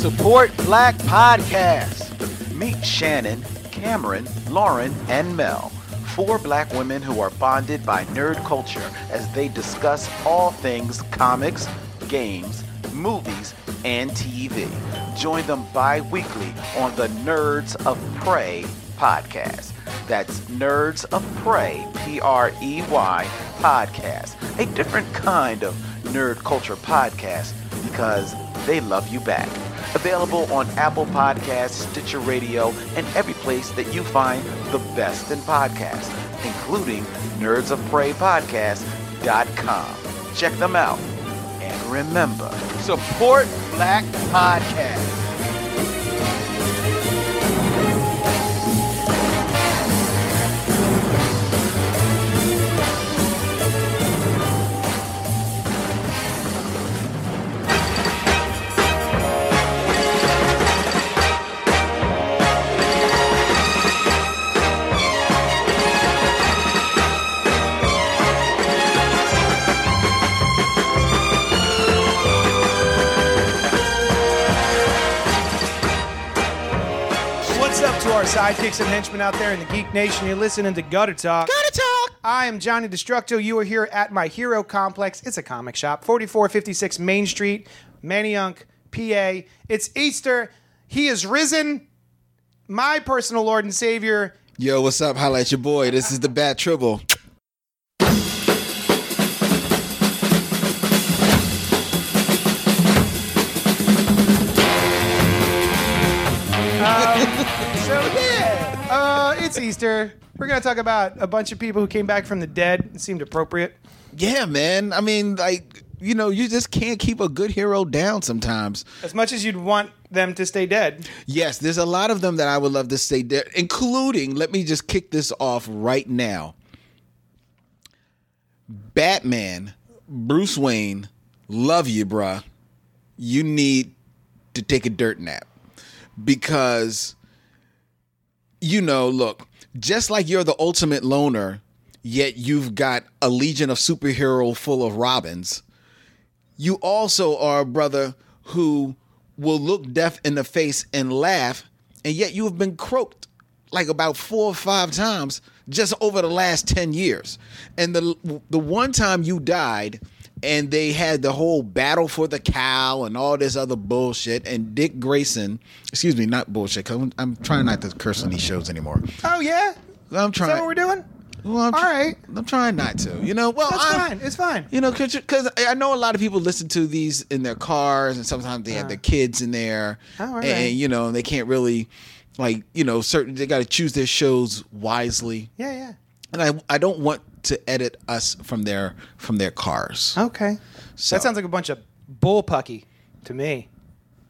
Support Black Podcast. Meet Shannon, Cameron, Lauren, and Mel. Four black women who are bonded by nerd culture as they discuss all things comics, games, movies, and TV. Join them bi weekly on the Nerds of Prey podcast. That's Nerds of Prey, P R E Y, podcast. A different kind of nerd culture podcast because they love you back. Available on Apple Podcasts, Stitcher Radio, and every place that you find the best in podcasts, including nerdsofpreypodcast.com. Check them out. And remember, support Black Podcast. Sidekicks and henchmen out there in the Geek Nation? You're listening to Gutter Talk. Gutter Talk! I am Johnny Destructo. You are here at my hero complex. It's a comic shop, 4456 Main Street, Manayunk, PA. It's Easter. He is risen. My personal Lord and Savior. Yo, what's up? Holla at your boy. This is the Bat Tribble. Easter. We're going to talk about a bunch of people who came back from the dead. It seemed appropriate. Yeah, man. I mean, like, you know, you just can't keep a good hero down sometimes. As much as you'd want them to stay dead. Yes, there's a lot of them that I would love to stay dead, including, let me just kick this off right now. Batman, Bruce Wayne, love you, bruh. You need to take a dirt nap because, you know, look, just like you're the ultimate loner, yet you've got a legion of superhero full of Robins, you also are a brother who will look death in the face and laugh, and yet you have been croaked like about four or five times just over the last 10 years. And the the one time you died and they had the whole battle for the cowl and all this other bullshit and Dick Grayson, excuse me, not bullshit, cuz I'm, I'm trying not to curse on these shows anymore. Oh, yeah? I'm Is trying that what we're doing? well, I'm All tr- right. I'm trying not to. You know, well, That's I'm- fine. It's fine. you know, because I know a lot of people listen to these in their cars, and sometimes they have their uh. kids in there, Oh, right. and you know, they can't really, like, you know, certain they got to choose their shows wisely, Yeah, yeah. And I I don't want to edit us from their from their cars, Okay. So- That sounds like a bunch of bullpucky to me.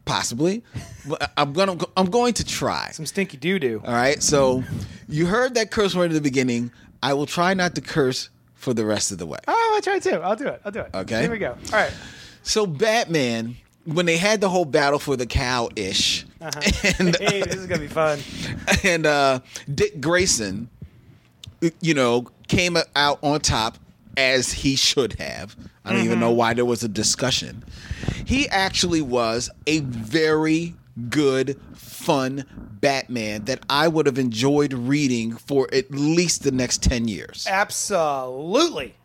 possibly. But I'm gonna I'm going to try. Some stinky doo doo. All right, so you heard that curse word in the beginning. I will try not to curse for the rest of the way. Oh, I'll try too. I'll do it. I'll do it. Okay. Here we go. All right. So Batman, when they had the whole battle for the cowl ish, and Hey, this is gonna be fun. and uh, Dick Grayson, you know, came out on top as he should have. I don't even know why there was a discussion. He actually was a very good, fun Batman that I would have enjoyed reading for at least the next 10 years. Absolutely.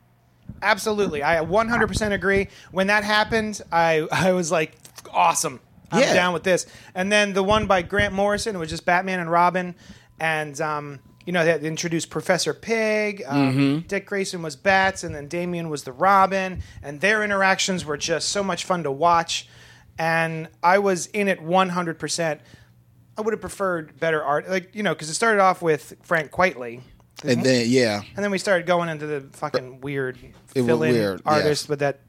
Absolutely. I 100% agree. When that happened, I I was like, awesome. I'm Yeah. down with this. And then the one by Grant Morrison, it was just Batman and Robin. And, um, you know, they had introduced Professor Pig. Um, Mm-hmm. Dick Grayson was Bats, and then Damian was the Robin. And their interactions were just so much fun to watch. And I was in it 100%. I would have preferred better art. Like, you know, because it started off with Frank Quitely. And then, yeah, And then we started going into the fucking weird It fill-in weird, artists, yes. but that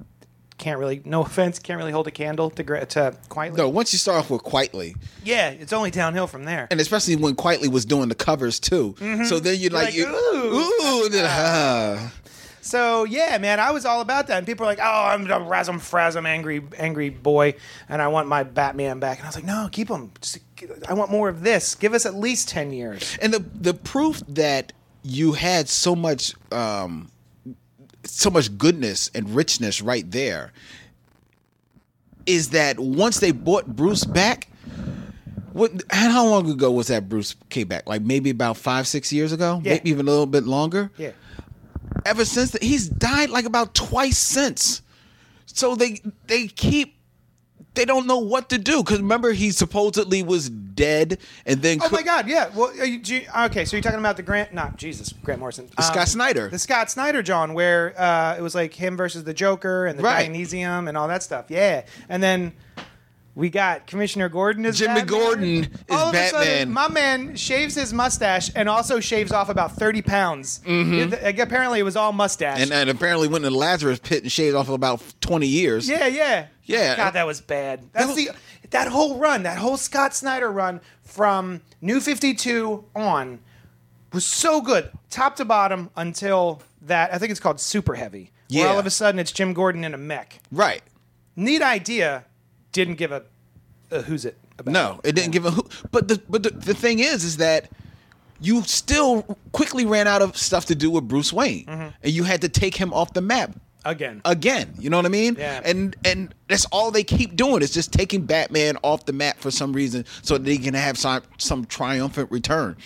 can't really, no offense, can't really hold a candle to Gra- to Quitely. no, once you start off with Quitely, Yeah, it's only downhill from there. and especially when Quitely was doing the covers too. So then you're like, Mm-hmm. like, you, ooh. ooh, and then, ah. So yeah, man, I was all about that. And people are like, "Oh, I'm a rasm frasm angry angry boy, and I want my Batman back." And I was like, "No, keep him. Just, I want more of this. Give us at least ten years." And the the proof that you had so much um so much goodness and richness right there. is that once they brought Bruce back, what? How long ago was that Bruce came back? Like maybe about five, six years ago, Yeah. maybe even a little bit longer. Yeah. Ever since that, he's died like about twice since. So they they keep. They don't know what to do because remember he supposedly was dead and then Oh my God! Yeah. Well, you, okay. So you're talking about the Grant? Not Jesus, Grant Morrison. The Scott Snyder. The Scott Snyder John, where uh, it was like him versus the Joker and the Right. Dionysium and all that stuff. Yeah. And then we got Commissioner Gordon as Jimmy Batman. Gordon is all of a sudden, Batman. my man shaves his mustache and also shaves off about thirty pounds. It- apparently, it was all mustache. Mm-hmm. and, and apparently went in the Lazarus pit and shaved off about twenty years. Yeah, yeah, Yeah. God, that was bad. That's was- the that whole run, that whole Scott Snyder run from New Fifty Two on was so good, top to bottom, until that I think it's called Super Heavy. Where all of a sudden it's Jim Gordon in a mech. Right. Neat idea. Didn't give a, a who's it about. No, it didn't give a who. But the but the, the thing is, is that you still quickly ran out of stuff to do with Bruce Wayne, Mm-hmm. and you had to take him off the map again. again. You know what I mean? Yeah. And and that's all they keep doing is just taking Batman off the map for some reason, so they can have some some triumphant return.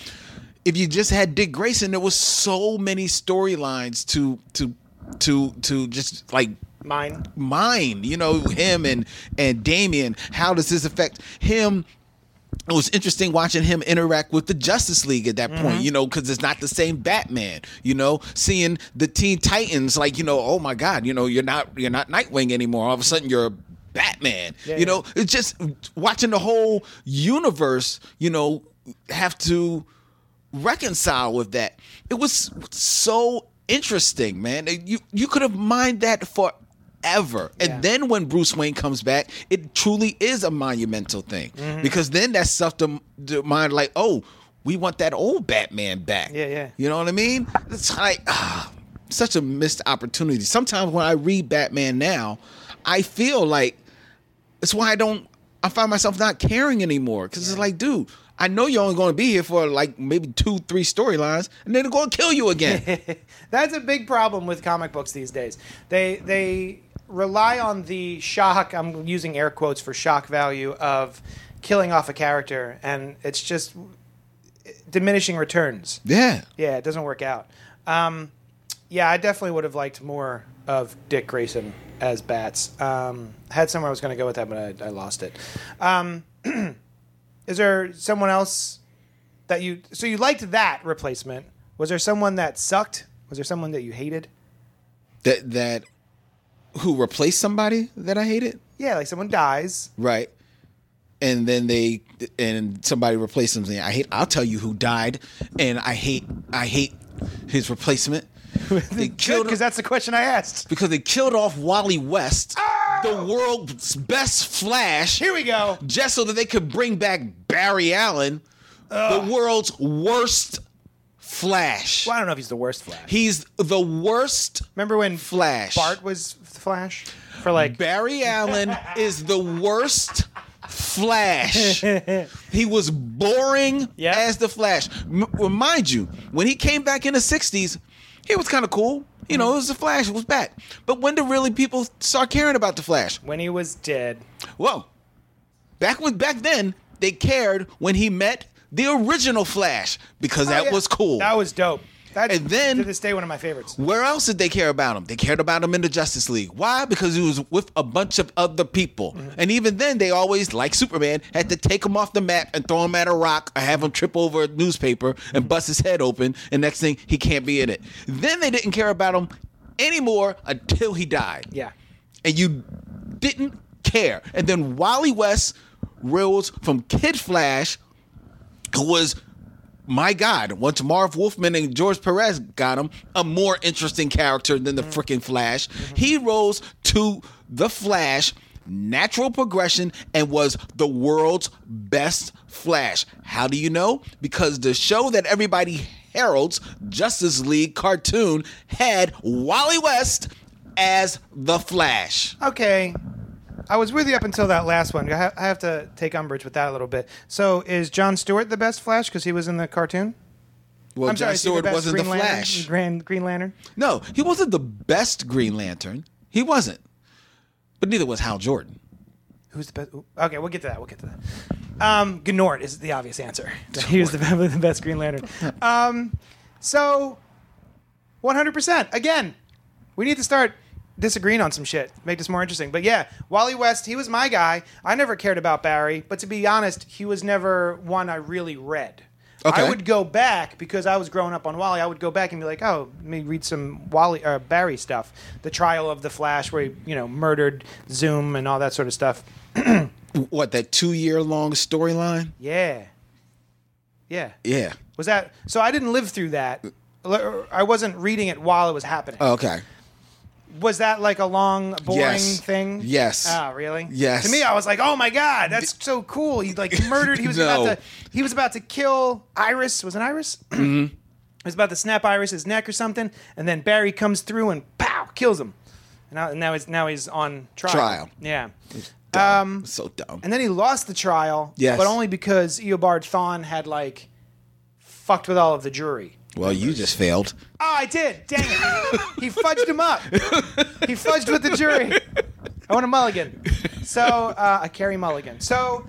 If you just had Dick Grayson, there was so many storylines to to to to just like Mine. mine, you know, him and and Damian. How does this affect him? It was interesting watching him interact with the Justice League at that point, mm-hmm. you know, because it's not the same Batman. You know, seeing the Teen Titans, like you know, oh my God, you know, you're not you're not Nightwing anymore. All of a sudden, you're a Batman. Yeah, you know, it's just watching the whole universe, you know, have to reconcile with that. It was so interesting, man. You you could have mined that forever. Yeah. And then when Bruce Wayne comes back, it truly is a monumental thing. Mm-hmm. Because then that stuff to, to mind like, oh, we want that old Batman back. Yeah, yeah. You know what I mean? It's like ah, such a missed opportunity. Sometimes when I read Batman now, I feel like it's why I don't. I find myself not caring anymore because it's like, dude, I know you're only going to be here for like maybe two, three storylines, and then they're going to kill you again. That's a big problem with comic books these days. They they rely on the shock. I'm using air quotes for shock value of killing off a character, and it's just diminishing returns. yeah, Yeah, it doesn't work out. Um, yeah, I definitely would have liked more of Dick Grayson as Bats. Um, I had somewhere I was going to go with that, but I, I lost it. Um, is there someone else that you? So you liked that replacement? Was there someone that sucked? Was there someone that you hated? that that who replaced somebody that I hated, Yeah, like someone dies. right? And then they and somebody replaced them. I hate. I'll tell you who died, and I hate. I hate his replacement. They killed because that's the question I asked. because they killed off Wally West, ah! the world's best Flash. Here we go. just so that they could bring back Barry Allen, the world's worst Flash. Well, I don't know if he's the worst Flash. He's the worst Remember when Flash. Bart was Flash for like Barry Allen is the worst Flash. he was boring Yep. as the Flash. M- remind you, when he came back in the 60s, he was kind of cool. You know, mm-hmm. it was the Flash, it was back. But when did really people start caring about the Flash? when he was dead. Whoa. Back when back then, they cared when he met the original Flash because that Oh, yeah. was cool. That was dope. That's And then- to this day one of my favorites. Where else did they care about him? They cared about him in the Justice League. Why? Because he was with a bunch of other people. Mm-hmm. And even then, they always, like Superman, had to take him off the map and throw him at a rock or have him trip over a newspaper and bust his head open. And next thing, he can't be in it. Then they didn't care about him anymore until he died. Yeah. And you didn't care. And then Wally West rose from Kid Flash, who was my God, once Marv Wolfman and George Perez got him, a more interesting character than the mm-hmm. freaking Flash. Mm-hmm. He rose to the Flash, natural progression, and was the world's best Flash. How do you know? Because the show that everybody heralds, Justice League cartoon, had Wally West as the Flash. Okay. I was with you up until that last one. I ha- I have to take umbrage with that a little bit. So, is John Stewart the best Flash because he was in the cartoon? Well, I'm John sorry, is he Stewart best wasn't Green the Lantern? Flash. Grand Green Lantern. No, he wasn't the best Green Lantern. He wasn't. But neither was Hal Jordan. Who's the best? Okay, we'll get to that. We'll get to that. Um, Gnort is the obvious answer. He was the, the best Green Lantern. Um, so, 100%. Again, we need to start disagreeing on some shit. Make this more interesting. But yeah, Wally West, he was my guy. I never cared about Barry, but to be honest, he was never one I really read. Okay. I would go back because I was growing up on Wally. I would go back and be like, "Oh, let me read some Wally or Barry stuff, the trial of the Flash, where he, you know, murdered Zoom and all that sort of stuff." What that two year long storyline? Yeah, yeah. Yeah. Was that so? I didn't live through that. I wasn't reading it while it was happening. Oh, okay. Was that like a long, boring Yes. thing? Yes. Oh, really? Yes. To me, I was like, "Oh my god, that's so cool!" He like murdered. He was No. about to. He was about to kill Iris. Was it Iris? Mm-hmm. he was about to snap Iris's neck or something, and then Barry comes through and pow kills him. And now, and now he's now he's on trial. Trial. Yeah. Dumb. so dumb. And then he lost the trial. Yes. But only because Eobard Thawne had like fucked with all of the jury. Well, you just failed. Oh, I did. Dang it. he fudged him up. He fudged with the jury. I want a mulligan. So, uh, a Carrie Mulligan. So,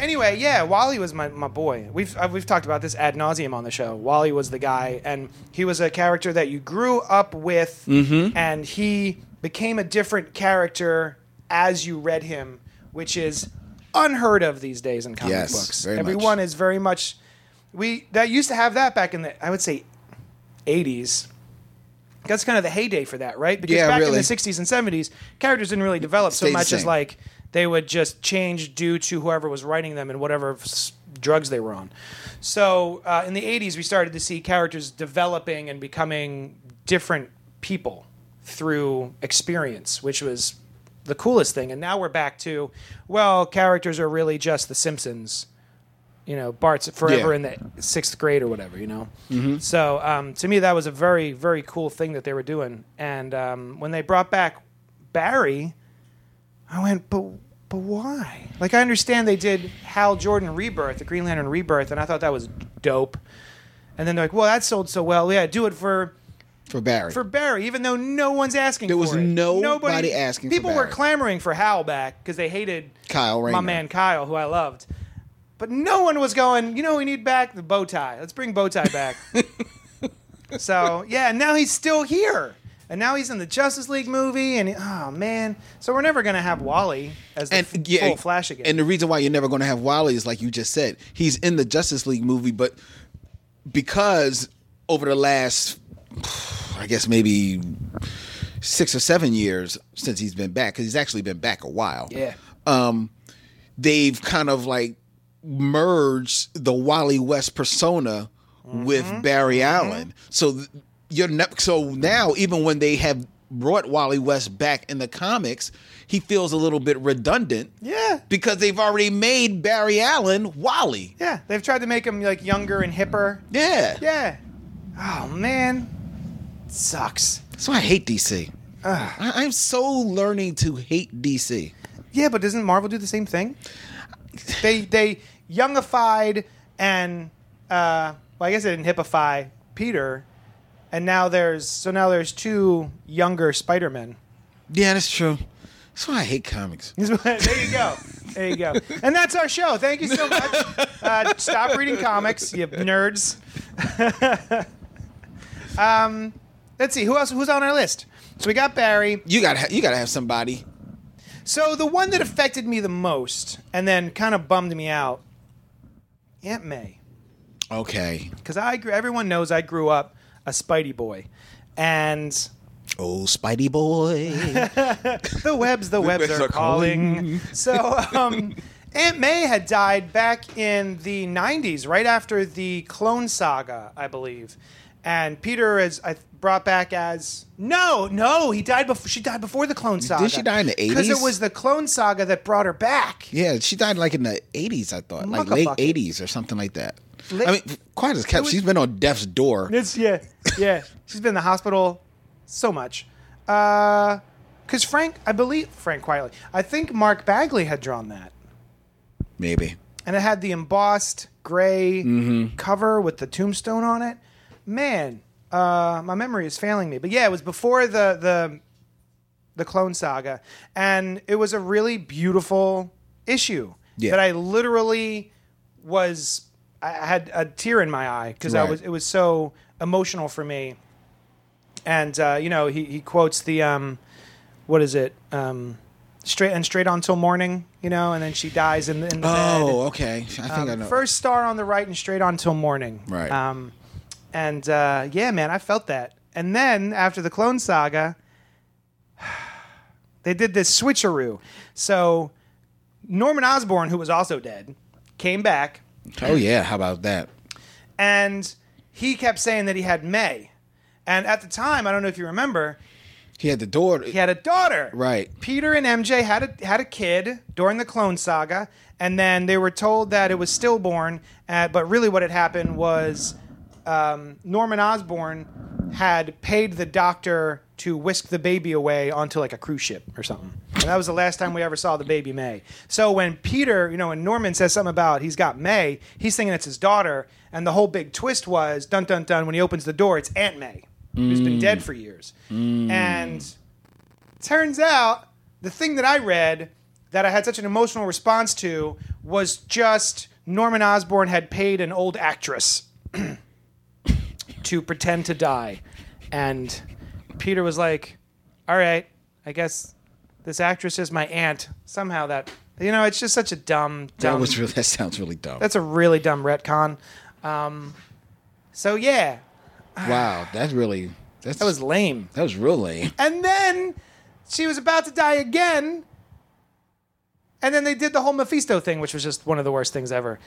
anyway, yeah, Wally was my, my boy. We've, uh, we've talked about this ad nauseum on the show. Wally was the guy, and he was a character that you grew up with, and he became a different character as you read him, which is unheard of these days in comic Yes, books. very much. Everyone is very much. We that used to have that back in the I would say 80s. That's kind of the heyday for that, right? Because Yeah, back in really. the 60s and 70s, characters didn't really develop so the much as same. like they would just change due to whoever was writing them and whatever s- drugs they were on. So uh, in the 80s, we started to see characters developing and becoming different people through experience, which was the coolest thing. And now we're back to, well, characters are really just the Simpsons you know, Bart's forever Yeah. in the sixth grade or whatever, you know. So um, to me, that was a very, very cool thing that they were doing. And um, when they brought back Barry, I went, but but why? Like, I understand they did Hal Jordan Rebirth, the Green Lantern Rebirth, and I thought that was dope. And then they're like, well, that sold so well. Yeah, do it for For Barry. for Barry, even though no one's asking There was it. nobody asking for People were clamoring for Hal back because they hated Kyle my man Kyle, who I loved. But no one was going, you know, we need back the bow tie. Let's bring bow tie back. so, yeah, and now he's still here. And now he's in the Justice League movie. And, oh, man. So we're never going to have Wally as the and f- yeah, full Flash again. And the reason why you're never going to have Wally is like you just said, he's in the Justice League movie, but because over the last, I guess maybe six or seven years since he's been back, because he's actually been back a while. yeah. um, they've kind of like merged the Wally West persona with mm-hmm. Barry mm-hmm. Allen. So th- you're ne- so now even when they have brought Wally West back in the comics, he feels a little bit redundant. Yeah. Because they've already made Barry Allen Wally. Yeah. They've tried to make him, like, younger and hipper. Yeah. Yeah. Oh, man. Sucks. So I hate DC. I- I'm so learning to hate DC. Yeah, but doesn't Marvel do the same thing? They they youngified and uh, well, I guess they didn't hippify Peter, and now there's so now there's two younger Spider Men. Yeah, that's true. That's why I hate comics. there you go. There you go. And that's our show. Thank you so much. Uh, stop reading comics, you nerds. um, let's see who else. Who's on our list? So we got Barry. You got you got to have somebody. So the one that affected me the most, and then kind of bummed me out, Aunt May. Okay. because I grew, everyone knows I grew up a Spidey boy, and Oh, Spidey boy. the webs, the webs webs are are calling. calling. so um, Aunt May had died back in the '90s, right after the Clone Saga, I believe, and Peter is I brought back as no, no, he died before. She died before the Clone Saga. Did she die in the eighties? Because it was the Clone Saga that brought her back. yeah, she died like in the eighties. I thought, like late eighties or something like that. Late- I mean, quiet as kept. was- She's been on death's door. It's yeah, yeah. She's been in the hospital so much. Uh, because Frank, I believe Frank Quitely. I think Mark Bagley had drawn that, Maybe. and it had the embossed gray Mm-hmm. cover with the tombstone on it. Man, uh, my memory is failing me. But yeah, it was before the the the Clone Saga, and it was a really beautiful issue Yeah. that I literally was. I had a tear in my eye because I was. It was so emotional for me. And uh, you know, he he quotes the um, what is it? Um, straight and straight on till morning. You know, and then she dies in the, in the bed. Oh, okay. I think I know. Um, First star on the right and straight on till morning. Right. Um, and uh, yeah, man, I felt that. And then after the Clone Saga, they did this switcheroo. So Norman Osborn, who was also dead, came back oh yeah, how about that? and he kept saying that he had May. And at the time, I don't know if you remember, He had the daughter. he had a daughter. Right. Peter and MJ had a had a kid during the Clone Saga, and then they were told that it was stillborn. Uh, but really, what had happened was um, Norman Osborn had paid the doctor to whisk the baby away onto like a cruise ship or something. And that was the last time we ever saw the baby May. So when Peter, you know, when Norman says something about he's got May, he's thinking it's his daughter. And the whole big twist was dun dun dun when he opens the door, it's Aunt May, who's been dead for years. And turns out the thing that I read that I had such an emotional response to was just Norman Osborn had paid an old actress to pretend to die. And Peter was like, all right, I guess this actress is my aunt. Somehow that, you know, it's just such a dumb, That was really. That sounds really dumb. that's a really dumb retcon. Um, so yeah, wow. That's really. That's that was lame. that was real lame. And then she was about to die again. And then they did the whole Mephisto thing, which was just one of the worst things ever.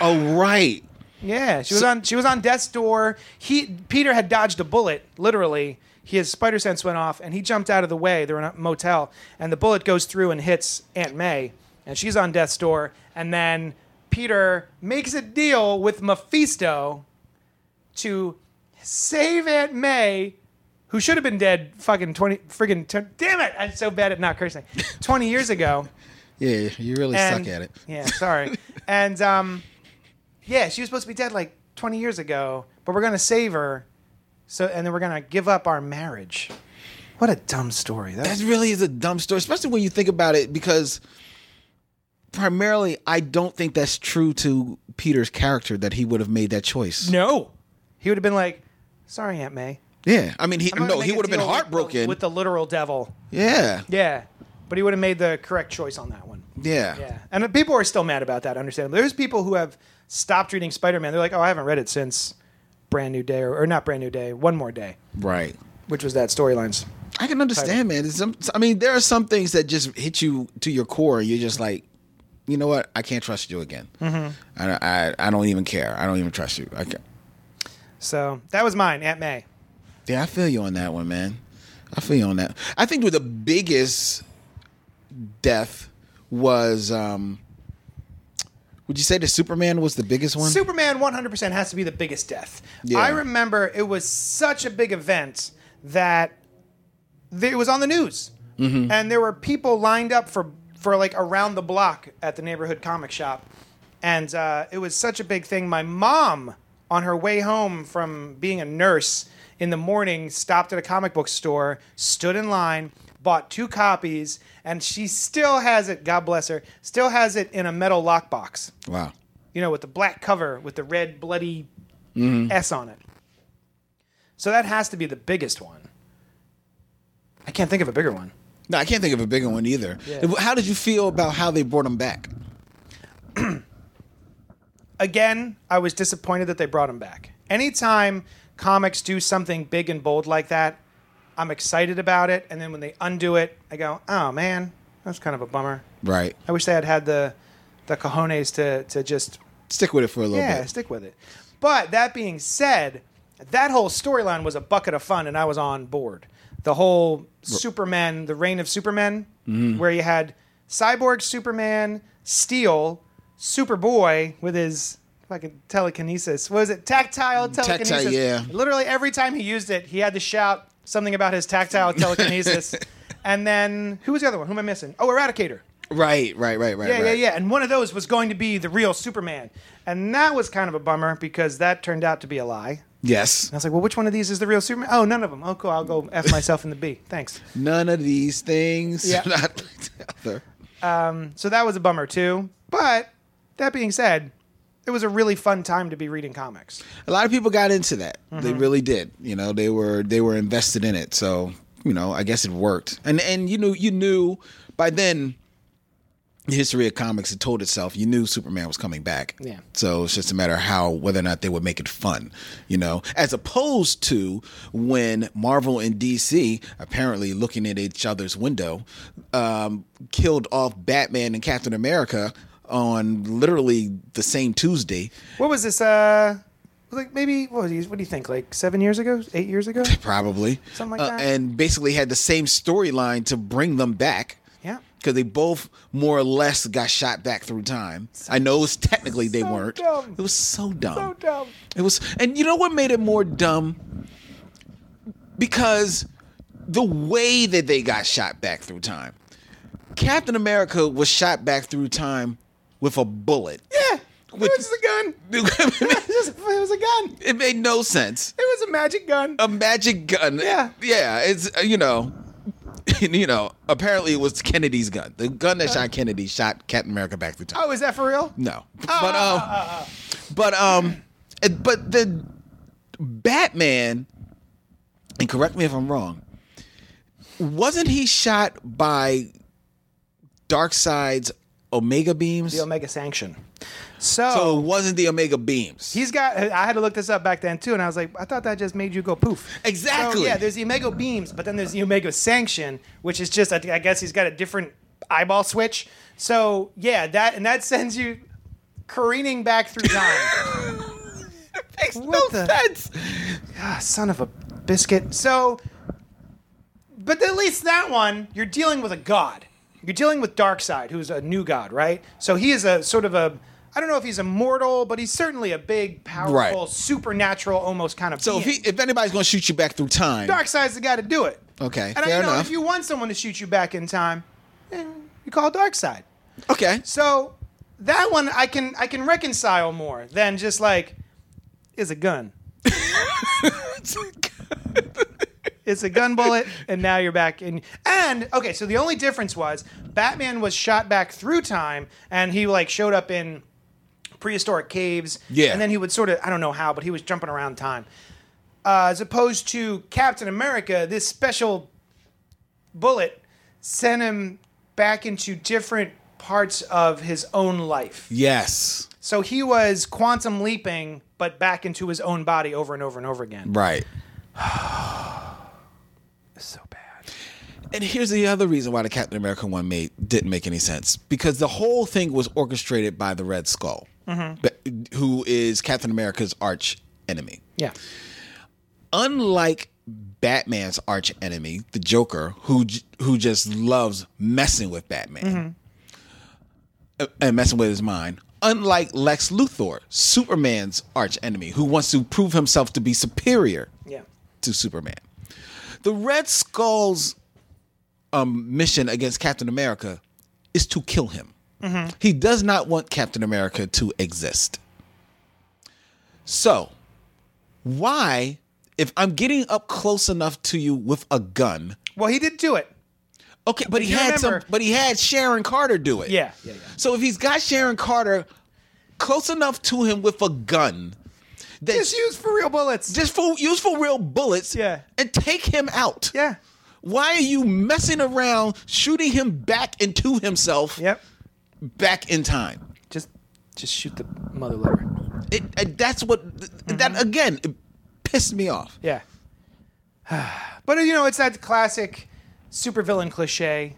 Oh right. Yeah, she was on she was on death's door. He Peter had dodged a bullet, literally. His spider sense went off and he jumped out of the way. They were in a motel, and the bullet goes through and hits Aunt May, and she's on death's door. And then Peter makes a deal with Mephisto to save Aunt May, who should have been dead fucking 20 friggin' t- damn it, I'm so bad at not cursing. 20 years ago. Yeah, you really And- suck at it. Yeah, sorry. and um, yeah, she was supposed to be dead like 20 years ago, but we're gonna save her. So and then we're gonna give up our marriage. What a dumb story. That That really is a dumb story, especially when you think about it, because primarily I don't think that's true to Peter's character that he would have made that choice. no. He would have been like, "Sorry, Aunt May." Yeah, I mean, he I'm gonna no, make he a would have been deal with the- heartbroken. with the literal devil. yeah, Yeah, but he would have made the correct choice on that one. yeah, Yeah, and the people are still mad about that. Understandable. There's people who have stopped reading Spider-Man. They're like, "Oh, I haven't read it since Brand New Day or, or not Brand New Day, One More Day, right. which was that storylines." I can understand, man. Some, I mean, there are some things that just hit you to your core. You're just like, you know what? I can't trust you again. Mm-hmm. I, I, I don't even care. I don't even trust you. I can't. So that was mine, Aunt May. Yeah, I feel you on that one, man. I feel you on that. I think the biggest death was. um Would you say the Superman was the biggest one? Superman 100% has to be the biggest death. Yeah. I remember it was such a big event that it was on the news. Mm-hmm. And there were people lined up for, for like around the block at the neighborhood comic shop. And uh, it was such a big thing. My mom, on her way home from being a nurse in the morning, stopped at a comic book store, stood in line, bought two copies, and she still has it, God bless her, still has it in a metal lockbox wow. you know, with the black cover with the red bloody mm-hmm. S on it. So that has to be the biggest one. I can't think of a bigger one. No, I can't think of a bigger one either. Yeah. How did you feel about how they brought him back? Again, I was disappointed that they brought him back. Anytime comics do something big and bold like that, I'm excited about it, and then when they undo it, I go, "Oh man, that's kind of a bummer." Right. I wish they had had the the cojones to to just Stick with it for a little yeah, bit. Yeah, stick with it. But that being said, that whole storyline was a bucket of fun, and I was on board. The whole Superman, the reign of Superman, Mm-hmm. where you had Cyborg Superman, Steel, Superboy with his fucking telekinesis. What was it? Tactile telekinesis. Tactile, yeah. Literally every time he used it, he had to shout something about his tactile telekinesis. and then who was the other one? Who am I missing? Oh, Eradicator. Right, right, right, right. Yeah, right. yeah, yeah. And one of those was going to be the real Superman. And that was kind of a bummer because that turned out to be a lie. Yes. And I was like, well, which one of these is the real Superman? Oh, none of them. Oh, cool. I'll go f myself in the B. Thanks. None of these things. Yeah. Not like the other. Um, so that was a bummer too. But that being said, it was a really fun time to be reading comics. A lot of people got into that. Mm-hmm. They really did. You know, they were they were invested in it. So you know, I guess it worked. And and you knew you knew by then. The history of comics had told itself. You knew Superman was coming back. Yeah. So it's just a matter of how whether or not they would make it fun, you know, as opposed to when Marvel and DC apparently looking at each other's window, um, killed off Batman and Captain America on literally the same Tuesday. What was this? Uh, like maybe what, was he, what do you think? Like seven years ago, eight years ago? probably Something like Uh, that. and basically had the same storyline to bring them back Yeah. because they both more or less got shot back through time i know it was technically they so weren't dumb. it was so dumb So dumb. it was and you know what made it more dumb because the way that they got shot back through time captain america was shot back through time with a bullet Yeah. With- it was a gun. it was, it was a gun. It made no sense It was a magic gun. a magic gun. Yeah. yeah. It's uh, you know, you know. Apparently, it was Kennedy's gun. The gun that shot Kennedy shot Captain America back through time. oh, is that for real? No, but um, but um, it- but the Batman, and correct me if I'm wrong. Wasn't he shot by Darkseid's Omega beams? The Omega Sanction. So, so it wasn't the Omega beams. he's got. I had to look this up back then too, and I was like, I thought that just made you go poof. Exactly. So, yeah, there's the Omega beams, but then there's the Omega Sanction, which is just. I I guess he's got a different eyeball switch. So yeah, that and that sends you careening back through time. makes What no the- sense. Ah, son of a biscuit. So, but at least that one, you're dealing with a god. You're dealing with Darkseid, who's a new god, right? So he is a sort of a, I don't know if he's immortal, but he's certainly a big, powerful, Right. supernatural, almost kind of. So if being. he, if anybody's gonna shoot you back through time, Darkseid's the guy to do it. Okay, And I, fair you know, enough. if you want someone to shoot you back in time, eh, you call Darkseid. okay, So that one I can I can reconcile more than just like is a gun. It's a gun bullet, and now you're back in. And okay, so the only difference was Batman was shot back through time, and he like showed up in prehistoric caves. Yeah. and then he would sort of I don't know how, but he was jumping around time. Uh, as opposed to Captain America, this special bullet sent him back into different parts of his own life. yes, So he was quantum leaping, but back into his own body over and over and over again. right. So bad. And here's the other reason why the Captain America one made didn't make any sense because the whole thing was orchestrated by the Red Skull, but- who is Captain America's arch enemy. Yeah. Unlike Batman's arch enemy, the Joker, who who just loves messing with Batman uh, and messing with his mind. Unlike Lex Luthor, Superman's arch enemy, who wants to prove himself to be superior Yeah. to Superman. The Red Skull's um, mission against Captain America is to kill him. He does not want Captain America to exist. So, why, if I'm getting up close enough to you with a gun, Well, he did do it. okay, but he you had some, but he had Sharon Carter do it. Yeah. Yeah. Yeah. So if he's got Sharon Carter close enough to him with a gun, that Just use for real bullets. just for use for real bullets, Yeah. and take him out. yeah. Why are you messing around, shooting him back into himself, Yep. back in time? Just, just shoot the mother lover. It, it- that's what that mm-hmm. again it pissed me off. Yeah. but you know, it's that classic supervillain cliche.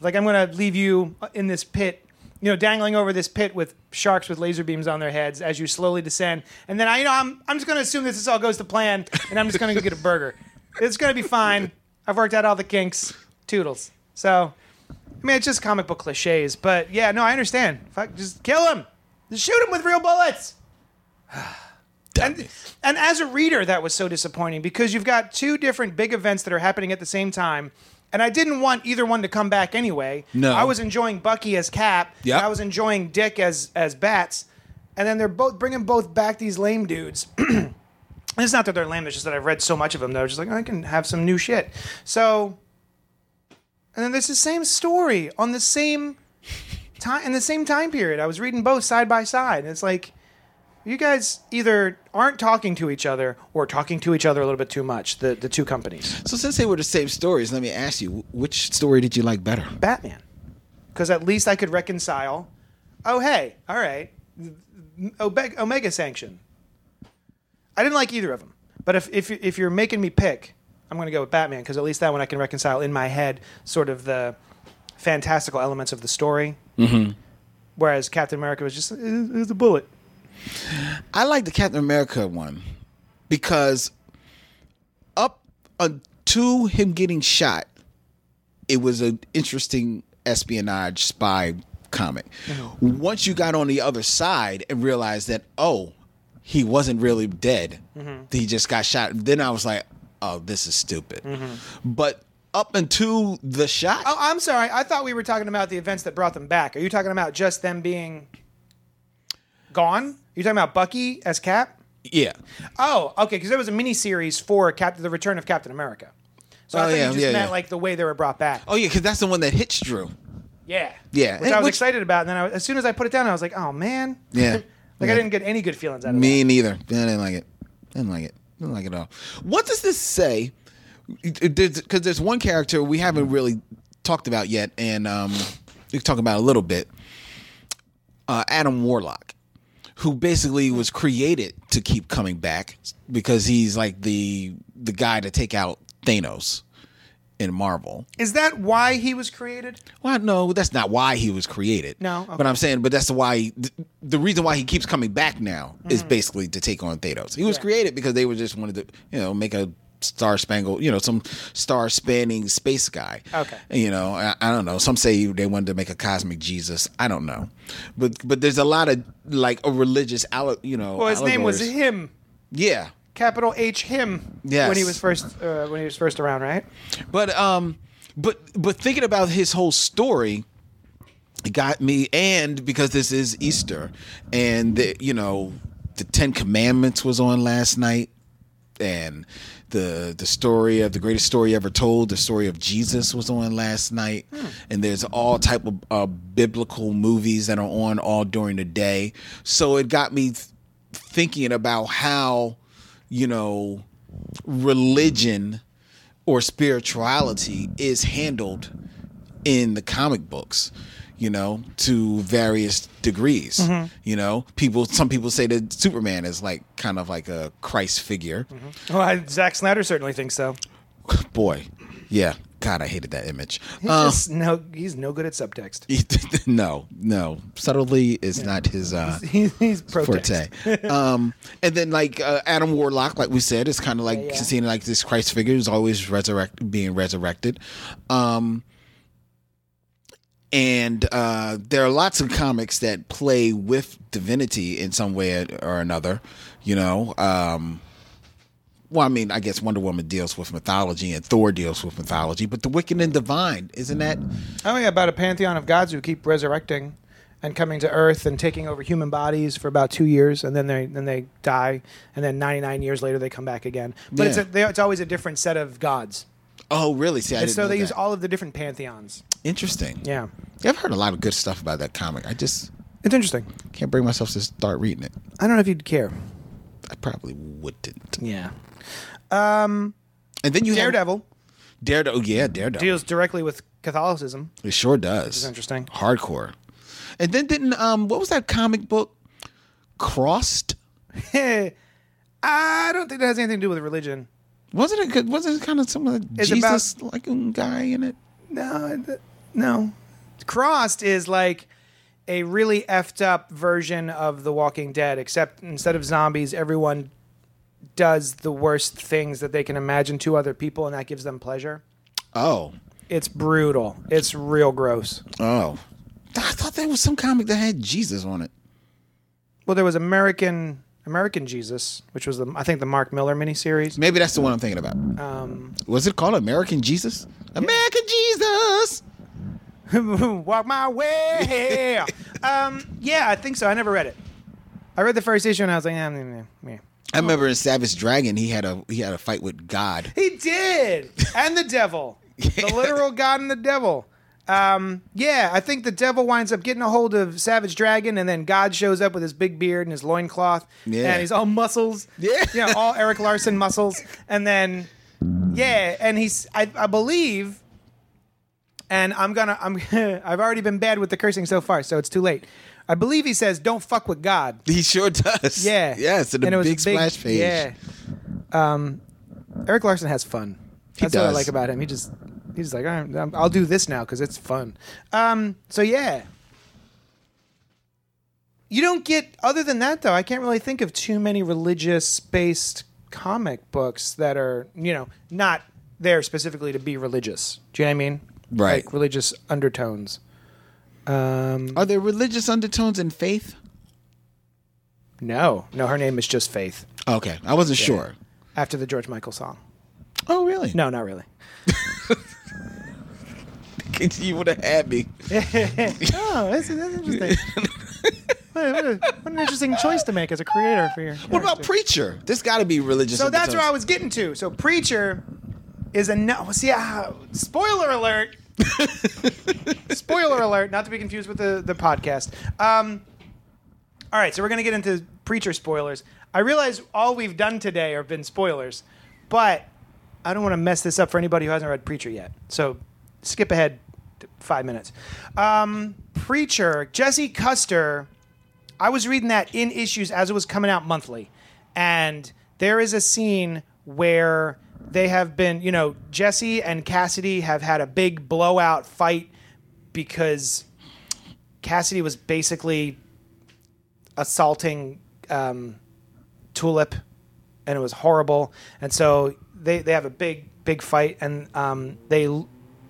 Like I'm gonna leave you in this pit, you know, dangling over this pit with sharks with laser beams on their heads as you slowly descend. And then I, you know, I'm I'm just gonna assume this, this all goes to plan, and I'm just gonna go get a burger. It's gonna be fine. I've worked out all the kinks. Toodles. So, I mean, it's just comic book cliches, but yeah, no, I understand. Fuck, just kill him. Just shoot him with real bullets. And, and as a reader, that was so disappointing because you've got two different big events that are happening at the same time. And I didn't want either one to come back anyway. No. I was enjoying Bucky as Cap. Yep. and I was enjoying Dick as as Bats. And then they're both bringing both back these lame dudes. It's not that they're lame; it's just that I've read so much of them that I was just like oh, I can have some new shit. So, and then there's the same story on the same time in the same time period. I was reading both side by side, and it's like you guys either aren't talking to each other or talking to each other a little bit too much. The the two companies, So since they were the same stories, let me ask you, which story did you like better? Batman, because at least I could reconcile. Oh hey, all right, Omega, Omega Sanction. I didn't like either of them, but if if if you're making me pick, I'm going to go with Batman because at least that one I can reconcile in my head, sort of the fantastical elements of the story. Mm-hmm. Whereas Captain America was just it's a bullet. I like the Captain America one because up until him getting shot, it was an interesting espionage spy comic. Uh-huh. Once you got on the other side and realized that, oh, he wasn't really dead, mm-hmm. he just got shot, then I was like, oh, this is stupid. Mm-hmm. But up until the shot, Oh, I'm sorry. I thought we were talking about the events that brought them back. Are you talking about just them being gone? Are talking about Bucky as Cap? yeah. Oh, okay. Because there was a mini series for Cap- the Return of Captain America. So I Oh, thought yeah, you just yeah, meant yeah. like the way they were brought back. Oh, yeah, because that's the one that Hitch Drew. Yeah. Yeah. Which I was Which- excited about. And then I, as soon as I put it down, I was like, oh, man. Yeah. like Yeah. I didn't get any good feelings out of it. Me neither. I didn't like it. Didn't like it. Didn't like it at all. What does this say? Because there's one character we haven't really talked about yet, and um, we can talk about it a little bit. Uh, Adam Warlock, who basically was created to keep coming back because he's like the the guy to take out Thanos in Marvel. Is that why he was created? Well, no, that's not why he was created. No, okay. but I'm saying, but that's why th- the reason why he keeps coming back now is mm-hmm. basically to take on Thanos. He was. Yeah. created because they were just wanted to, you know, make a star spangled, you know, some star spanning space guy. Okay. you know, I, I don't know. Some say they wanted to make a cosmic Jesus. I don't know, but but there's a lot of like a religious, alle- you know. Well, his name was him. Yeah, Capital H him. Yes. When he was first uh, when he was first around, right? But um, but but thinking about his whole story, it got me. And because this is Easter, and the, you know, the Ten Commandments was on last night, and the the story of the greatest story ever told, the story of Jesus was on last night, and there's all type of uh, biblical movies that are on all during the day. So it got me th- thinking about how, you know, religion or spirituality is handled in the comic books you know to various degrees you know people some people say that superman is like kind of like a christ figure Well, I, Zack Snyder certainly thinks so. boy yeah god i hated that image He's Uh, just no, he's no good at subtext. no no subtlety is not his uh He, he's protest. forte. um, and then like uh, Adam Warlock, like we said, is kind of like Yeah, yeah. seeing like this Christ figure is always resurrect being resurrected. Um, and uh, there are lots of comics that play with divinity in some way or another. You know, um, well, I mean, I guess Wonder Woman deals with mythology and Thor deals with mythology, but the wicked and divine isn't that? Oh yeah, about a pantheon of gods who keep resurrecting and coming to Earth and taking over human bodies for about two years, and then they then they die, and then 99 years later they come back again. But it's a, they, it's always a different set of gods. Oh, really? See, I And so they that. use all of the different pantheons. Interesting. Yeah, Yeah, I've heard a lot of good stuff about that comic. I just it's interesting. can't bring myself to start reading it. I don't know if you'd care. I probably wouldn't. Yeah. Um, and then you Daredevil have Daredevil. Oh, yeah, Daredevil. deals directly with Catholicism. It sure does. is interesting. Hardcore. And then didn't um what was that comic book? Crossed. I don't think that has anything to do with religion. Wasn't it? good- Wasn't it kind of some of the It's Jesus like guy in it? No, th- no. Crossed is like a really effed up version of The Walking Dead, except instead of zombies, everyone does the worst things that they can imagine to other people, and that gives them pleasure. Oh, It's brutal. It's real gross. oh. I thought there was some comic that had Jesus on it. Well, there was American American Jesus, which was the I think the Mark Millar miniseries. Maybe that's the one I'm thinking about. Um, Was it called American Jesus? American Jesus. Walk my way. um, yeah, I think so. I never read it. I read the first issue and I was like, yeah, yeah, yeah. I remember in Savage Dragon he had a he had a fight with God. He did, and the devil, the literal god and the devil. Um, yeah, I think the devil winds up getting a hold of Savage Dragon, and then God shows up with his big beard and his loincloth, Yeah. and he's all muscles, Yeah. you know, all Erik Larsen muscles, and then yeah, and he's I, I believe, and I'm gonna I'm I've already been bad with the cursing so far, so it's too late. I believe he says, "Don't fuck with God." He sure does. Yeah. Yes, in the And it was a big, splash page. Yeah. Um, Erik Larsen has fun. That's what I like about him. He just he's like, "All right, I'll do this now because it's fun. Um, so yeah. You don't get other than that though. I can't really think of too many religious based comic books that are you know not there specifically to be religious. Do you know what I mean? Right. Like religious undertones. Um, Are there religious undertones in faith? no, no. Her name is just Faith. Okay, I wasn't sure. After the George Michael song. Oh, really? No, not really. you would have had me. Oh, that's, that's interesting. what, what a- what an interesting choice to make as a creator for your. What about preacher? There's got to be religious. So that's where I was getting to. So preacher is a no. See, uh, spoiler alert. spoiler alert. Not to be confused with the the podcast. Um, all right, so we're gonna get into preacher spoilers. I realize all we've done today have been spoilers, but I don't want to mess this up for anybody who hasn't read Preacher yet. So skip ahead five minutes. Um, Preacher, Jesse Custer. I was reading that in issues as it was coming out monthly, and there is a scene where they have been, you know, Jesse and Cassidy have had a big blowout fight because Cassidy was basically assaulting um, Tulip, and it was horrible. And so they they have a big big fight, and um, they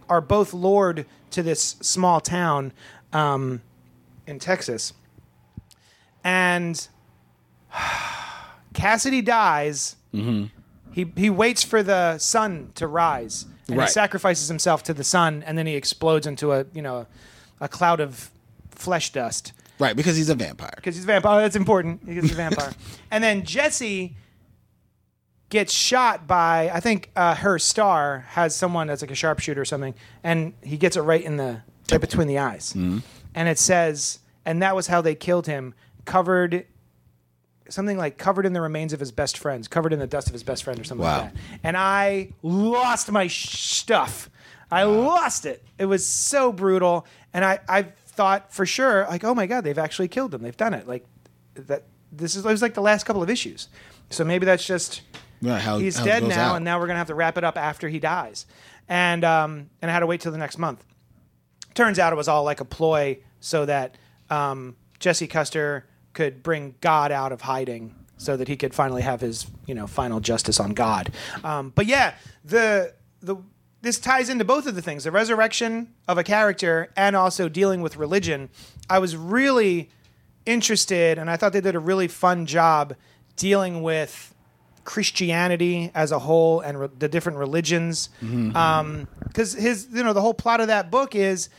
are both lured to this small town um, in Texas, and Cassidy dies. He he waits for the sun to rise, and he sacrifices himself to the sun, and then he explodes into a you know a cloud of flesh dust right because he's a vampire. because he's a vampire. That's important because he's a vampire. and then Jesse gets shot by I think uh, Herr Starr has someone that's like a sharpshooter or something, and he gets it right in the right between the eyes, and it says, and that was how they killed him, covered. Something like covered in the remains of his best friends, covered in the dust of his best friend, or something Wow. like that. And I lost my stuff. I lost it. It was so brutal, and I, I thought for sure, like, oh my god, they've actually killed him. They've done it. Like that. This is it was like the last couple of issues. So maybe that's just Right, how- he's how dead now, out. and now we're gonna have to wrap it up after he dies. And um, and I had to wait till the next month. Turns out it was all like a ploy so that um, Jesse Custer could bring God out of hiding, so that he could finally have his you know final justice on God. Um, but yeah, the the this ties into both of the things: the resurrection of a character and also dealing with religion. I was really interested, and I thought they did a really fun job dealing with Christianity as a whole and re- the different religions. Mm-hmm. Um, because his, you know, the whole plot of that book is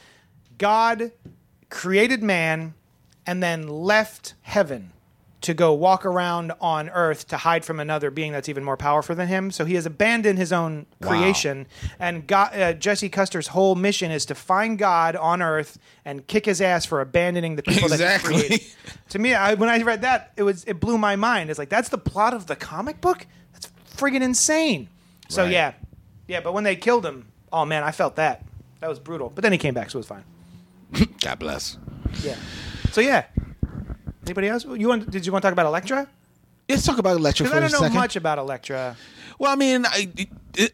God created man and then left heaven to go walk around on earth to hide from another being that's even more powerful than him. So he has abandoned his own creation. And God, uh, Jesse Custer's whole mission is to find God on earth and kick his ass for abandoning the people that he created. to me, I, when I read that, it was it blew my mind. It's like that's the plot of the comic book. That's friggin' insane. So Right. yeah, yeah. But when they killed him, oh man, I felt that. That was brutal. But then he came back, so it was fine. God bless. Yeah. So yeah. Anybody else? You want? Did you want to talk about Elektra? Let's talk about Elektra for Because I a don't know second. much about Elektra. Well, I mean, I,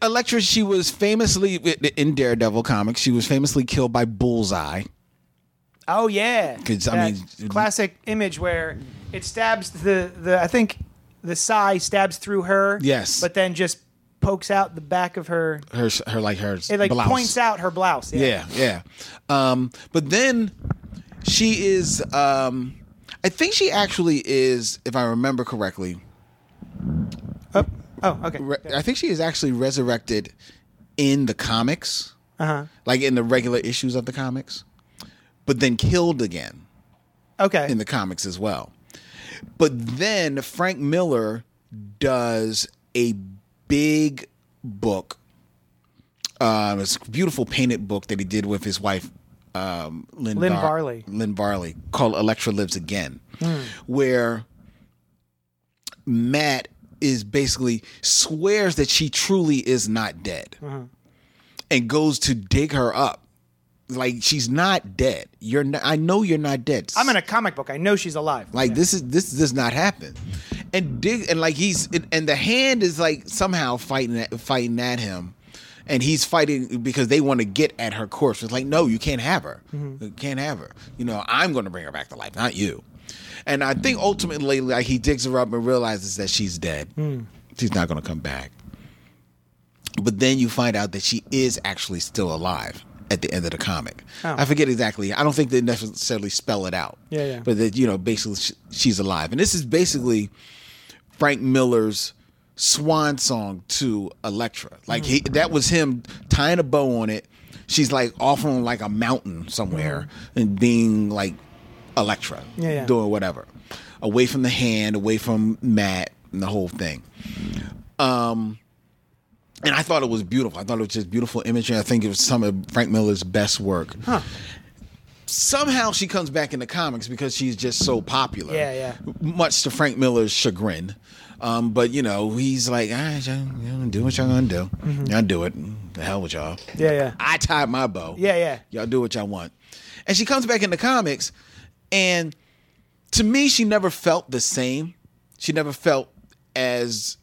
Elektra, she was famously in Daredevil comics. She was famously killed by Bullseye. Oh yeah. 'Cause, I mean- classic image where it stabs the the I think the sai stabs through her. Yes. But then just pokes out the back of her. Her, her like her It like blouse. points out her blouse. Yeah, yeah. Um, but then she is. Um, I think she actually is, if I remember correctly. Oh, oh okay. Re- I think she is actually resurrected in the comics, Uh-huh. like in the regular issues of the comics, but then killed again Okay. in the comics as well. But then Frank Miller does a big book. Um, it's a beautiful painted book that he did with his wife, um, Lynn, Lynn Var- Varley. Lynn Varley, called Elektra Lives Again, where Matt is basically swears that she truly is not dead and goes to dig her up. Like she's not dead. You're not, I know you're not dead. I'm in a comic book. I know she's alive. Like this is this does not happen, and dig and like he's and, and the hand is like somehow fighting at, fighting at him, and he's fighting because they want to get at her corpse. It's like no, you can't have her. Mm-hmm. You can't have her. You know I'm going to bring her back to life, not you. And I think ultimately, like he digs her up and realizes that she's dead. Hmm. She's not going to come back. But then you find out that she is actually still alive at the end of the comic. Oh. I forget exactly. I don't think they necessarily spell it out. Yeah, yeah. But that you know, basically, she's alive, and this is basically Frank Miller's swan song to Elektra. Like he, that was him tying a bow on it. She's like off on like a mountain somewhere and being like Elektra, Yeah, yeah. doing whatever, away from the hand, away from Matt, and the whole thing. Um, and I thought it was beautiful. I thought it was just beautiful imagery. I think it was some of Frank Miller's best work. Somehow she comes back in the comics because she's just so popular. Yeah, yeah. Much to Frank Miller's chagrin. Um, but you know, he's like, all right, y'all, y'all do what y'all gonna do. Y'all do it. The hell with y'all. Mm-hmm. Yeah, yeah. I tied my bow. Yeah, yeah. Y'all do what y'all want. And she comes back in the comics, and to me, she never felt the same. She never felt as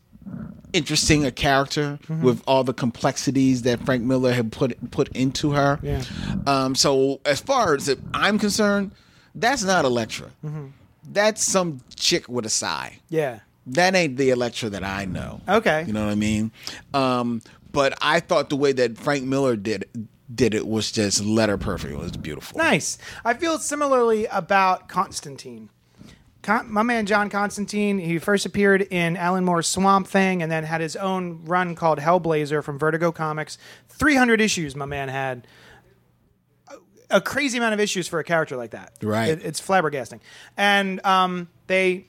interesting a character Mm-hmm. with all the complexities that Frank Miller had put put into her. Yeah. Um, so as far as I'm concerned, that's not Elektra. Mm-hmm. That's some chick with a sai. Yeah. That ain't the Elektra that I know. Okay. You know what I mean? Um, but I thought the way that Frank Miller did did it was just letter perfect. It was beautiful. Nice. I feel similarly about Constantine. Con- my man John Constantine, he first appeared in Alan Moore's Swamp Thing and then had his own run called Hellblazer from Vertigo Comics. 300 issues my man had. A- A crazy amount of issues for a character like that. Right. It- it's flabbergasting. And um, they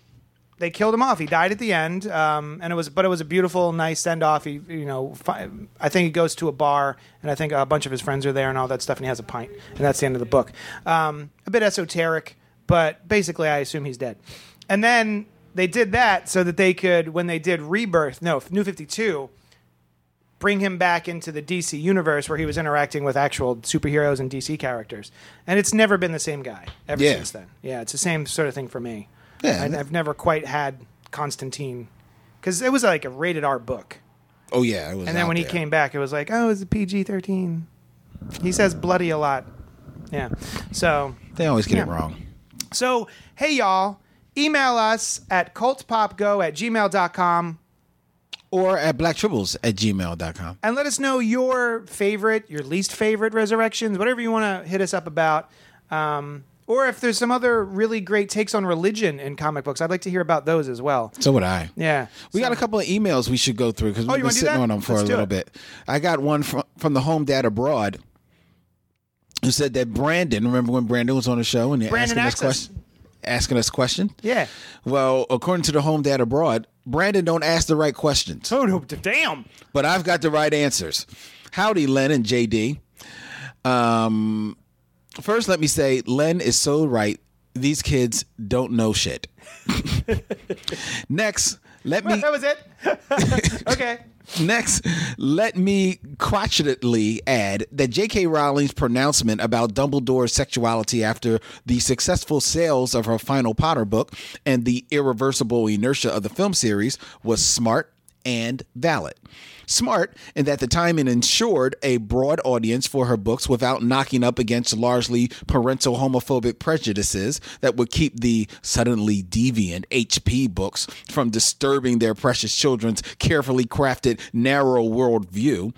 they killed him off. He died at the end, um, and it was but it was a beautiful, nice send off. He, you know, fi- I think he goes to a bar, and I think a bunch of his friends are there and all that stuff, and he has a pint, and that's the end of the book. Um, a bit esoteric, but basically, I assume he's dead. And then they did that so that they could, when they did Rebirth, no, New Fifty Two, bring him back into the DC universe where he was interacting with actual superheroes and DC characters, and it's never been the same guy ever Yeah. since then. Yeah, it's the same sort of thing for me. Yeah, I, I've never quite had Constantine because it was like a rated R book, Oh yeah, and then when he came back, it was like, oh, it's a PG thirteen. He says bloody a lot. Yeah, so they always get it wrong. so hey y'all, email us at cultpopgo at gmail.com Or at blacktribbles at gmail.com. and let us know your favorite, your least favorite resurrections, whatever you want to hit us up about. Um, or if there's some other really great takes on religion in comic books, I'd like to hear about those as well. So would I. Yeah. We got a couple of emails we should go through because we've you been sitting on them for Let's a little it. bit. I got one from from the home dad abroad who said that Brandon. Remember when Brandon was on the show and asking us Access. question, asking us questions? Yeah. Well, according to the home dad abroad, Brandon don't ask the right questions, Oh, no, damn. but I've got the right answers. Howdy, Len and JD. Um, first, let me say, Len is so right. These kids don't know shit. Next, let me That was it. okay. Next, let me crotchetedly add that J.K. Rowling's pronouncement about Dumbledore's sexuality after the successful sales of her final Potter book and the irreversible inertia of the film series was smart and valid. Smart in that the timing ensured a broad audience for her books without knocking up against largely parental homophobic prejudices that would keep the suddenly deviant HP books from disturbing their precious children's carefully crafted narrow worldview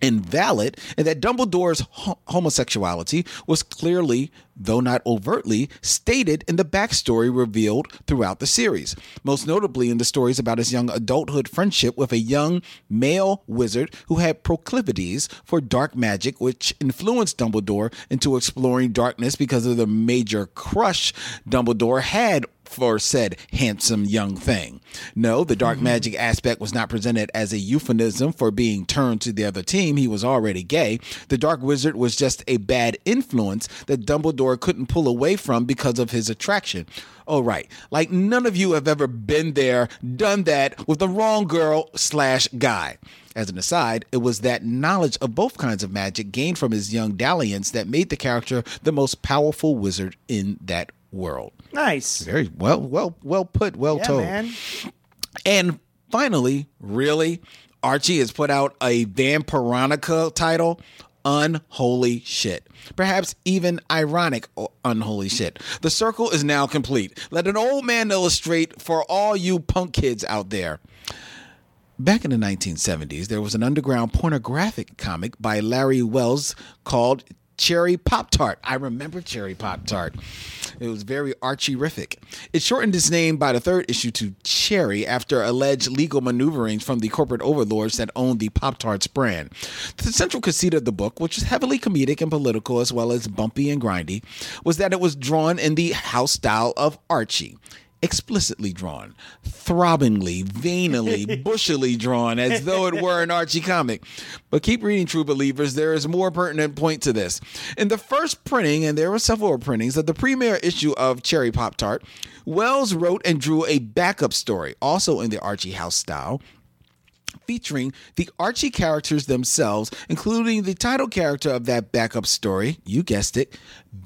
invalid and that Dumbledore's ho- homosexuality was clearly, though not overtly, stated in the backstory revealed throughout the series, most notably in the stories about his young adulthood friendship with a young male wizard who had proclivities for dark magic, which influenced Dumbledore into exploring darkness because of the major crush Dumbledore had for said handsome young thing. No, the dark mm-hmm. magic aspect was not presented as a euphemism for being turned to the other team. He was already gay. The dark wizard was just a bad influence that Dumbledore couldn't pull away from because of his attraction. Oh, right. Like none of you have ever been there, done that with the wrong girl slash guy. As an aside, it was that knowledge of both kinds of magic gained from his young dalliance that made the character the most powerful wizard in that world. Nice. Very well, well, well put, well Yeah, told. man. And finally, really, Archie has put out a Vampironica title. Unholy shit. Perhaps even ironic unholy shit. The circle is now complete. Let an old man illustrate for all you punk kids out there. Back in the 1970s, there was an underground pornographic comic by Larry Welz called Cherry Pop Tart. I remember Cherry Pop Tart. It was very Archie-rific. It shortened its name by the third issue to Cherry after alleged legal maneuverings from the corporate overlords that owned the Pop Tarts brand. The central conceit of the book, which is heavily comedic and political as well as bumpy and grindy, was that it was drawn in the house style of Archie explicitly drawn, throbbingly, veinily, bushily drawn, as though it were an Archie comic. But keep reading, true believers. There is more pertinent point to this. In the first printing, and there were several printings of the premiere issue of Cherry Pop Tart, Welz wrote and drew a backup story, also in the Archie house style featuring the Archie characters themselves, including the title character of that backup story, you guessed it,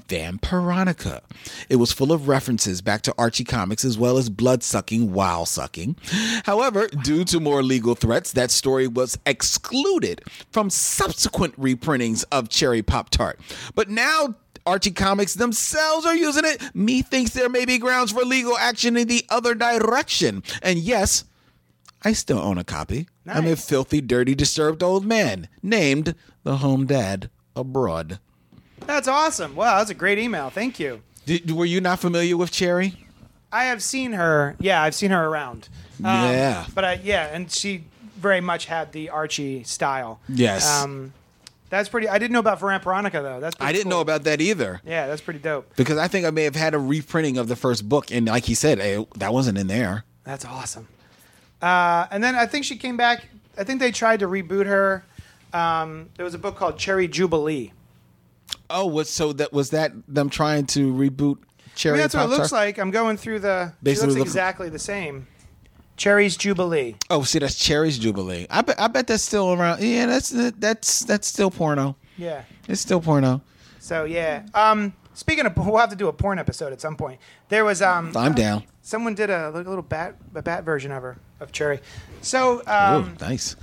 Vampironica. It was full of references back to Archie comics as well as blood sucking while sucking. However, due to more legal threats, that story was excluded from subsequent reprintings of Cherry Pop Tart. But now Archie Comics themselves are using it. Me thinks there may be grounds for legal action in the other direction. And yes, I still own a copy. I'm a filthy, dirty, disturbed old man named the Home Dad Abroad. That's awesome. Wow, that's a great email. Thank you. Did, were you not familiar with Cherry? I have seen her. Yeah, I've seen her around. Um, Yeah. But I, yeah, and she very much had the Archie style. Yes. Um, that's pretty. I didn't know about Vampironica though. That's pretty I didn't cool. know about that either. Yeah, that's pretty dope. Because I think I may have had a reprinting of the first book, and like he said, eh, that wasn't in there. That's awesome. Uh, and then I think she came back. I think they tried to reboot her. Um, there was a book called Cherry Jubilee. Oh, was so that was that them trying to reboot I Cherry? mean, that's what it looks like. I'm going through the. She Basically looks look- exactly the same. Cherry's Jubilee. Oh, see, that's Cherry's Jubilee. I bet. I bet that's still around. Yeah, that's that's that's still porno. Yeah. It's still porno. So yeah. Um, speaking of, we'll have to do a porn episode at some point. There was um, I'm down. someone did a little, little bat, a bat version of her of Cherry. So um, Ooh, nice.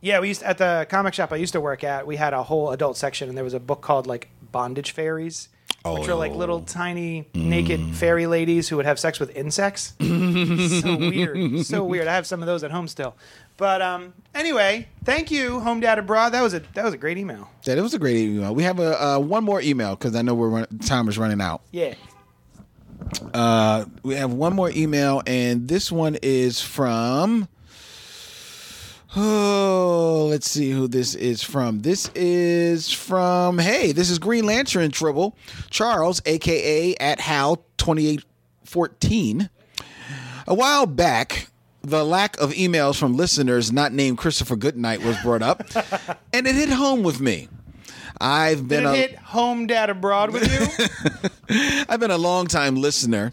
yeah, we used at the comic shop I used to work at. We had a whole adult section, and there was a book called like Bondage Fairies, which are like little tiny naked fairy ladies who would have sex with insects. so weird, so weird. I have some of those at home still. But um, anyway, thank you, Home Dad Abroad. That was a that was a great email. Yeah, it was a great email. We have a uh, one more email because I know we're run- time is running out. Yeah. Uh, we have one more email, and this one is from. Oh, let's see who this is from. This is from. Hey, this is Green Lantern Tribble Charles, aka at Hal twenty eight fourteen. A while back, the lack of emails from listeners not named Christopher Goodnight was brought up, and it hit home with me. I've Did been it a, hit Home Dad Abroad with you? I've been a long time listener,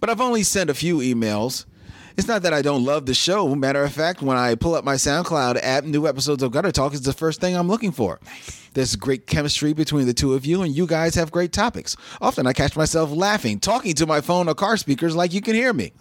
but I've only sent a few emails. It's not that I don't love the show. Matter of fact, when I pull up my SoundCloud app, new episodes of Gutter Talk is the first thing I'm looking for. There's great chemistry between the two of you, and you guys have great topics. Often I catch myself laughing, talking to my phone or car speakers like you can hear me.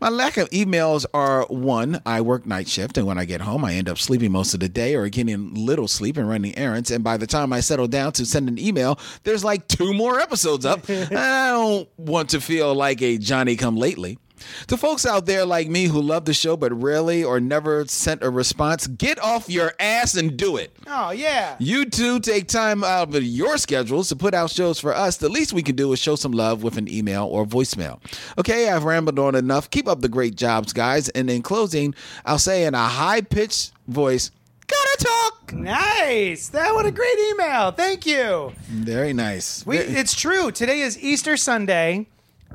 My lack of emails are one, I work night shift, and when I get home, I end up sleeping most of the day or getting little sleep and running errands. And by the time I settle down to send an email, there's like two more episodes up. I don't want to feel like a Johnny come lately. To folks out there like me who love the show but rarely or never sent a response, get off your ass and do it. oh yeah. You two take time out of your schedules to put out shows for us. The least we can do is show some love with an email or voicemail. Okay, I've rambled on enough. Keep up the great jobs, guys. And in closing, I'll say in a high pitched voice, Gutter Talk. Nice. That what a great email. Thank you. Very nice. We, it's true. Today is Easter Sunday.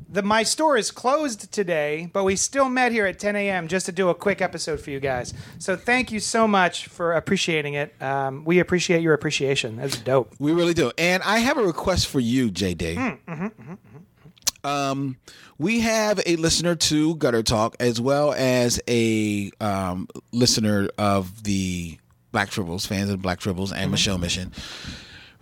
The my store is closed today, but we still met here at 10 a.m. just to do a quick episode for you guys. So thank you so much for appreciating it. Um, we appreciate your appreciation. That's dope. We really do. And I have a request for you, JD. Um, we have a listener to Gutter Talk as well as a um, listener of the Black Tribbles, fans of Black Tribbles and Michelle Mission.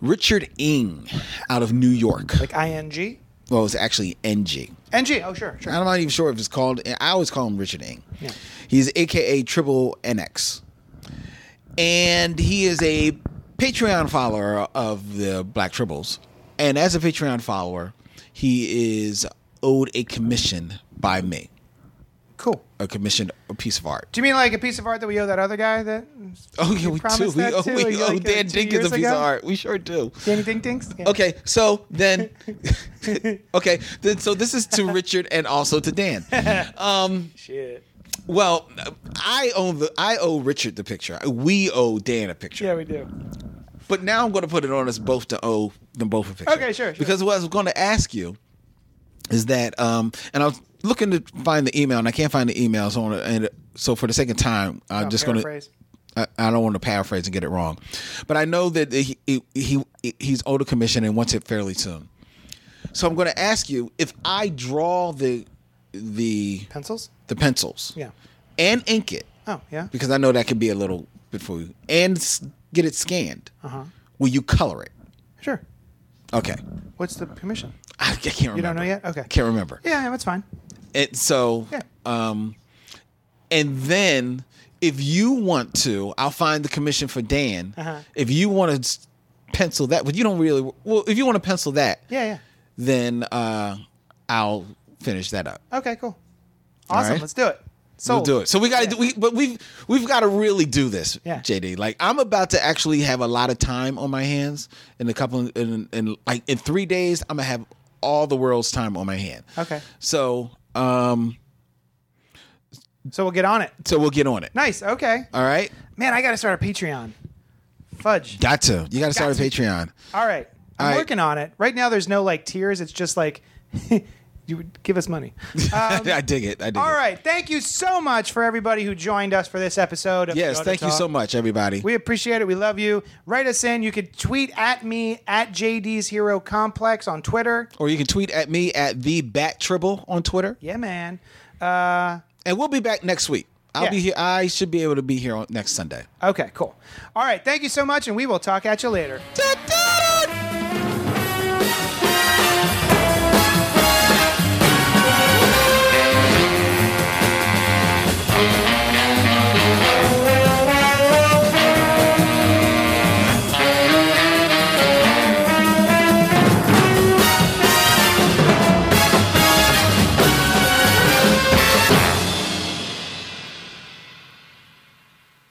Richard Ing out of New York. Like ing. Well, it's actually NG. NG. Oh sure, sure. I'm not even sure if it's called. I always call him Richard Ng. Yeah. He's AKA Triple NX, and he is a Patreon follower of the Black Tribbles. And as a Patreon follower, he is owed a commission by me, Cool. a commission, a piece of art. Do you mean like a piece of art that we owe that other guy that? Oh yeah, we do. We owe, too, we like, owe uh, Dan two Dinkins years a piece ago? of art. We sure do. Danny Ding Dings? Yeah. Okay, so then, okay, then so this is to Richard and also to Dan. Um, Shit. Well, I own the I owe Richard the picture. We owe Dan a picture. Yeah, we do. But now I'm going to put it on us both to owe them both a picture. Okay, sure, sure. Because what I was going to ask you is that, um, and I was looking to find the email, and I can't find the email, so, wanna- and so for the second time, I'm Oh, just going to. I, I don't want to paraphrase and get it wrong, but I know that he, he, he he's owed a commission and wants it fairly soon. So I'm going to ask you if I draw the the Pencils? the pencils Yeah. and ink it Oh yeah. because I know that can be a little bit for you, and get it scanned. Uh-huh. Will you color it? Sure. Okay. What's the commission? I, I can't remember. You don't know yet? Okay. Can't remember. Yeah, yeah, that's fine. And so, Yeah. um, and then if you want to, I'll find the commission for Dan. Uh-huh. If you want to pencil that, but you don't really. Well, if you want to pencil that, Yeah, yeah. then uh, I'll finish that up. Okay, cool. Awesome. right. Let's do it. So We'll do it. So we got to, Yeah. we, but we've we've got to really do this, Yeah. JD. Like I'm about to actually have a lot of time on my hands in a couple in, in like in three days. I'm gonna have all the world's time on my hand. Okay. So um, So we'll get on it. so we'll get on it. Nice. Okay. All right. Man, I got to start a Patreon. Fudge. Got to. You got to start a. Patreon. All right. I'm All right. working on it. Right now, there's no like tiers. It's just like you would give us money. I dig it. I dig Um, All it. right. Thank you so much for everybody who joined us for this episode. Of Yes. To Thank you Talk. so much, everybody. We appreciate it. We love you. Write us in. You could tweet at me at JD's Hero Complex on Twitter. or you can tweet at me at the Bat Tribble on Twitter, Yeah, man. Uh, and we'll be back next week. I'll Yeah. be here. I should be able to be here on next Sunday. okay, cool. All right. Thank you so much, and we will talk at you later. Da,